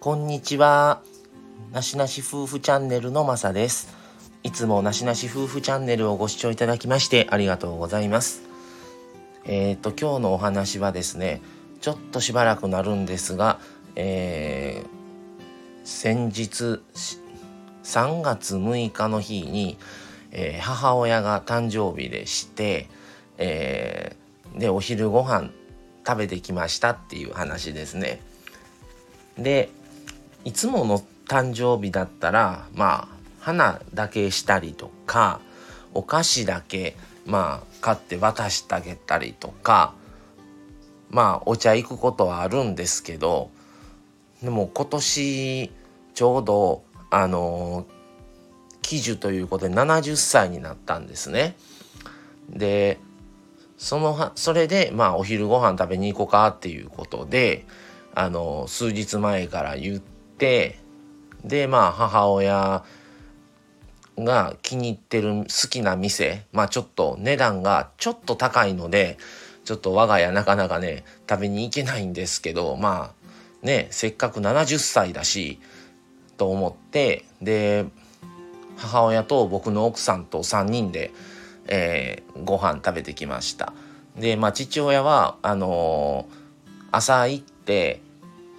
こんにちは。なしなし夫婦チャンネルのまさです。いつもなしなし夫婦チャンネルをご視聴いただきましてありがとうございます。えっ、ー、と、今日のお話はですね、ちょっとしばらくなるんですが、えー、先日、3月6日の日に、えー、母親が誕生日でして、えー、で、お昼ご飯食べてきましたっていう話ですね。でいつもの誕生日だったらまあ花だけしたりとかお菓子だけまあ買って渡してあげたりとかまあお茶行くことはあるんですけどでも今年ちょうどあの喜寿ということで70歳になったんですね。でそのそれでまあお昼ご飯食べに行こうかっていうことであの数日前から言ってでまあ母親が気に入ってる好きな店まあちょっと値段がちょっと高いのでちょっと我が家なかなかね食べに行けないんですけどまあねせっかく70歳だしと思ってで母親と僕の奥さんと3人で、えー、ご飯食べてきました。でまあ父親はあのー朝行って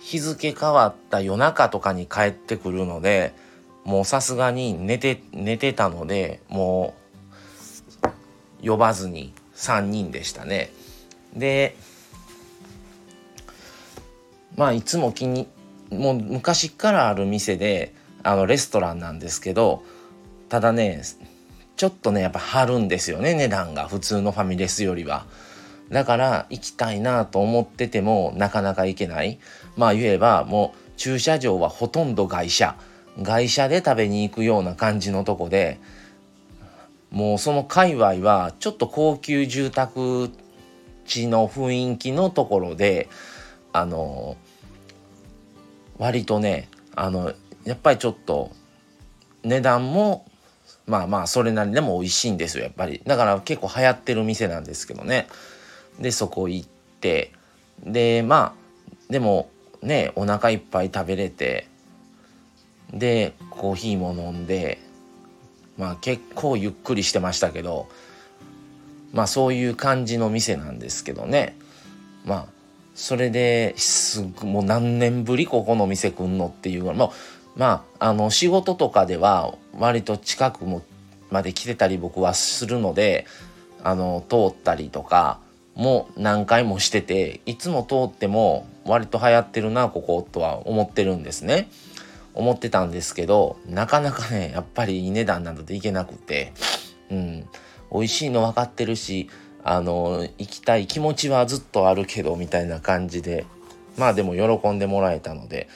日付変わった夜中とかに帰ってくるのでもうさすがに寝て寝てたのでもう呼ばずに3人でしたね。でまあいつも気にもう昔からある店であのレストランなんですけどただねちょっとねやっぱ張るんですよね値段が普通のファミレスよりは。だから行きたいなと思っててもなかなか行けない。まあ言えばもう駐車場はほとんど外車。外車で食べに行くような感じのとこで、もうその界隈はちょっと高級住宅地の雰囲気のところで、あの、割とね、あの、やっぱりちょっと値段もまあまあそれなりでも美味しいんですよやっぱりだから結構流行ってる店なんですけどねでそこ行ってでまあでもねお腹いっぱい食べれてでコーヒーも飲んでまあ結構ゆっくりしてましたけどまあそういう感じの店なんですけどね。まあそれですぐもう何年ぶりここの店来んのっていうもまああの仕事とかでは割と近くもまで来てたり僕はするのであの通ったりとかも何回もしてていつも通っても割と流行ってるなこことは思ってるんですね。思ってたんですけどなかなかねやっぱりいい値段などでいけなくて。うん。美味しいの分かってるしあの行きたい気持ちはずっとあるけどみたいな感じで。まあでも喜んでもらえたので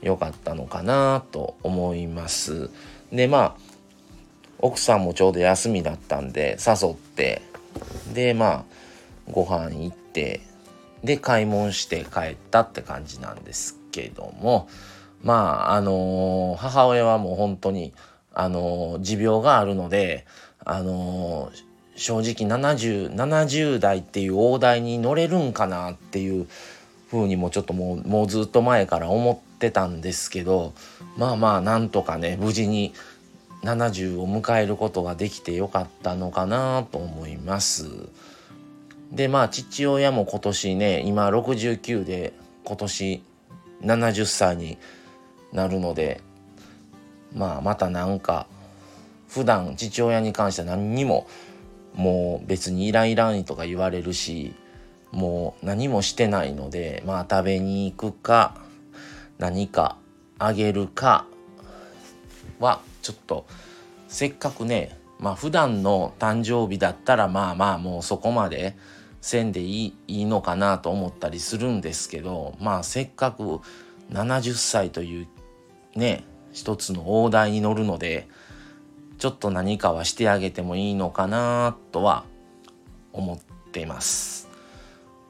良かったのかなと思います。でまあ奥さんもちょうど休みだったんで誘って。でまあご飯行ってで買い物して帰ったって感じなんですけどもまああのー、母親はもう本当にあのー、持病があるのであのー、正直 70, 70代っていう大台に乗れるんかなっていうふうにもちょっともうもうずっと前から思ってたんですけどまあまあなんとかね無事に70を迎えることができてよかったのかなと思います。でまあ父親も今年ね今69で今年70歳になるのでまあまたなんか普段父親に関しては何にももう別にイライラにとか言われるしもう何もしてないのでまあ食べに行くか何かあげるかはちょっとせっかくねまあ普段の誕生日だったらまあまあもうそこまでせんでいいのかなと思ったりするんですけどまあせっかく70歳というね一つの大台に乗るのでちょっと何かはしてあげてもいいのかなとは思っています。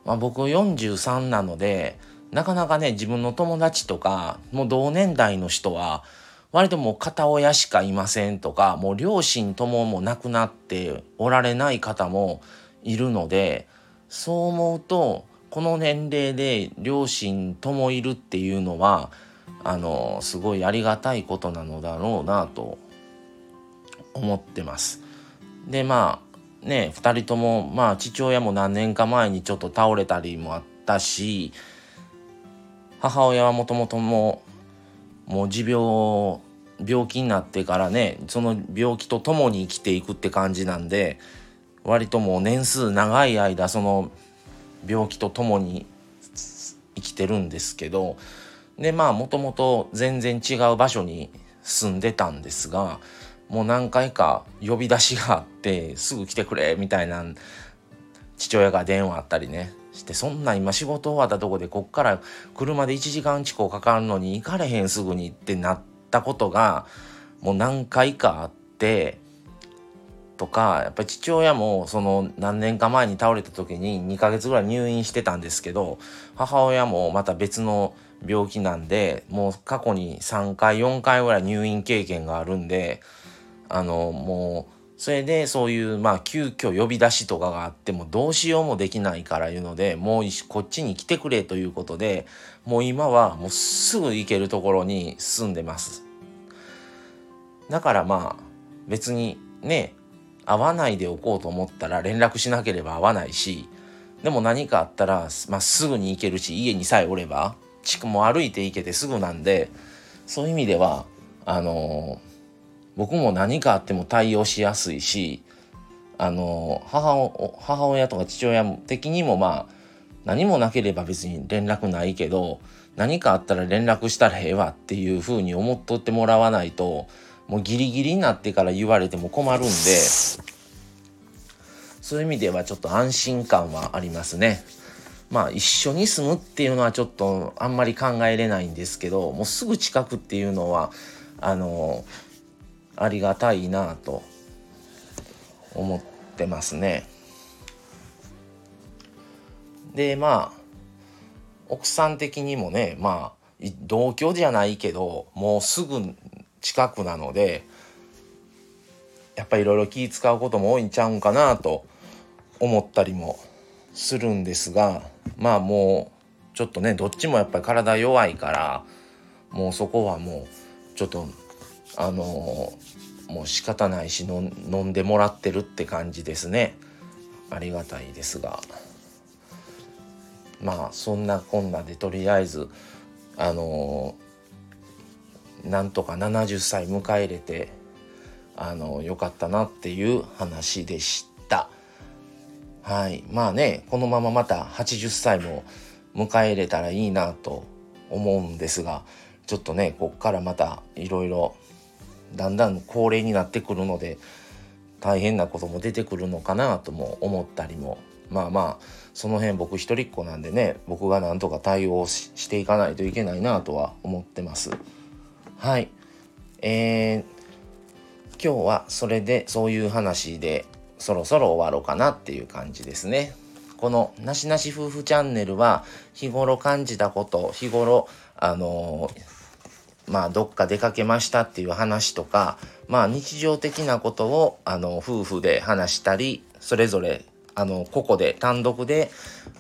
まあ、僕43なのでなかなかね自分の友達とかもう同年代の人は割ともう片親しかいませんとかもう両親ともも亡くなっておられない方もいるのでそう思うとこの年齢で両親ともいるっていうのはあのすごいありがたいことなのだろうなと思ってます。でまあね2人ともまあ父親も何年か前にちょっと倒れたりもあったし母親はもともとももう持病病気になってからねその病気と共に生きていくって感じなんで割ともう年数長い間その病気と共に生きてるんですけどでまあもともと全然違う場所に住んでたんですがもう何回か呼び出しがあってすぐ来てくれみたいな父親が電話あったりね。してそんな今仕事終わったとこでこっから車で1時間近くかかるのに行かれへんすぐにってなったことがもう何回かあってとかやっぱり父親もその何年か前に倒れた時に2ヶ月ぐらい入院してたんですけど母親もまた別の病気なんでもう過去に3回4回ぐらい入院経験があるんであのもうそれでそういうまあ急遽呼び出しとかがあってもどうしようもできないからいうのでもうこっちに来てくれということでもう今はもうすぐ行けるところに住んでます。だからまあ別にね会わないでおこうと思ったら連絡しなければ会わないしでも何かあったら、まあ、すぐに行けるし家にさえおれば地区も歩いて行けてすぐなんでそういう意味ではあのー、僕も何かあっても対応しやすいしあの、母母親とか父親的にもまあ何もなければ別に連絡ないけど何かあったら連絡したらええわっていうふうに思っとってもらわないともうギリギリになってから言われても困るんでそういう意味ではちょっと安心感はありますね。まあ一緒に住むっていうのはちょっとあんまり考えれないんですけどもうすぐ近くっていうのはあのありがたいなと思ってますね。でまあ奥さん的にもねまあ同居じゃないけどもうすぐ近くなのでやっぱりいろいろ気使うことも多いんちゃうんかなと思ったりもするんですがまあもうちょっとねどっちもやっぱり体弱いからもうそこはもうちょっとあの、もう仕方ないし飲んでもらってるって感じですね。ありがたいですが。まあそんなこんなでとりあえずあのなんとか70歳迎え入れてあのよかったなっていう話でした。はい。まあねこのまままた80歳も迎え入れたらいいなと思うんですがちょっとねこっからまたいろいろだんだん高齢になってくるので大変なことも出てくるのかなとも思ったりもまあまあその辺僕一人っ子なんでね僕がなんとか対応していかないといけないなとは思ってます。はい。えー、今日はそれでそういう話でそろそろ終わろうかなっていう感じですね。このなしなし夫婦チャンネルは日頃感じたこと日頃あのー、まあどっか出かけましたっていう話とかまあ日常的なことをあの夫婦で話したりそれぞれあの個々で単独で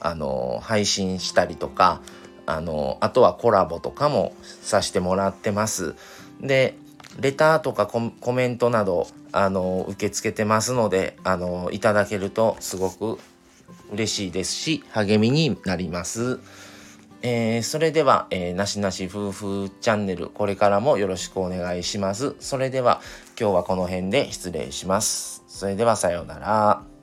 あの配信したりとかあのあとはコラボとかもさせてもらってますでレターとかコメントなどあの受け付けてますのであのいただけるとすごく嬉しいですし励みになります。えー、それでは、えー、なしなし夫婦チャンネルこれからもよろしくお願いします。それでは今日はこの辺で失礼します。それではさようなら。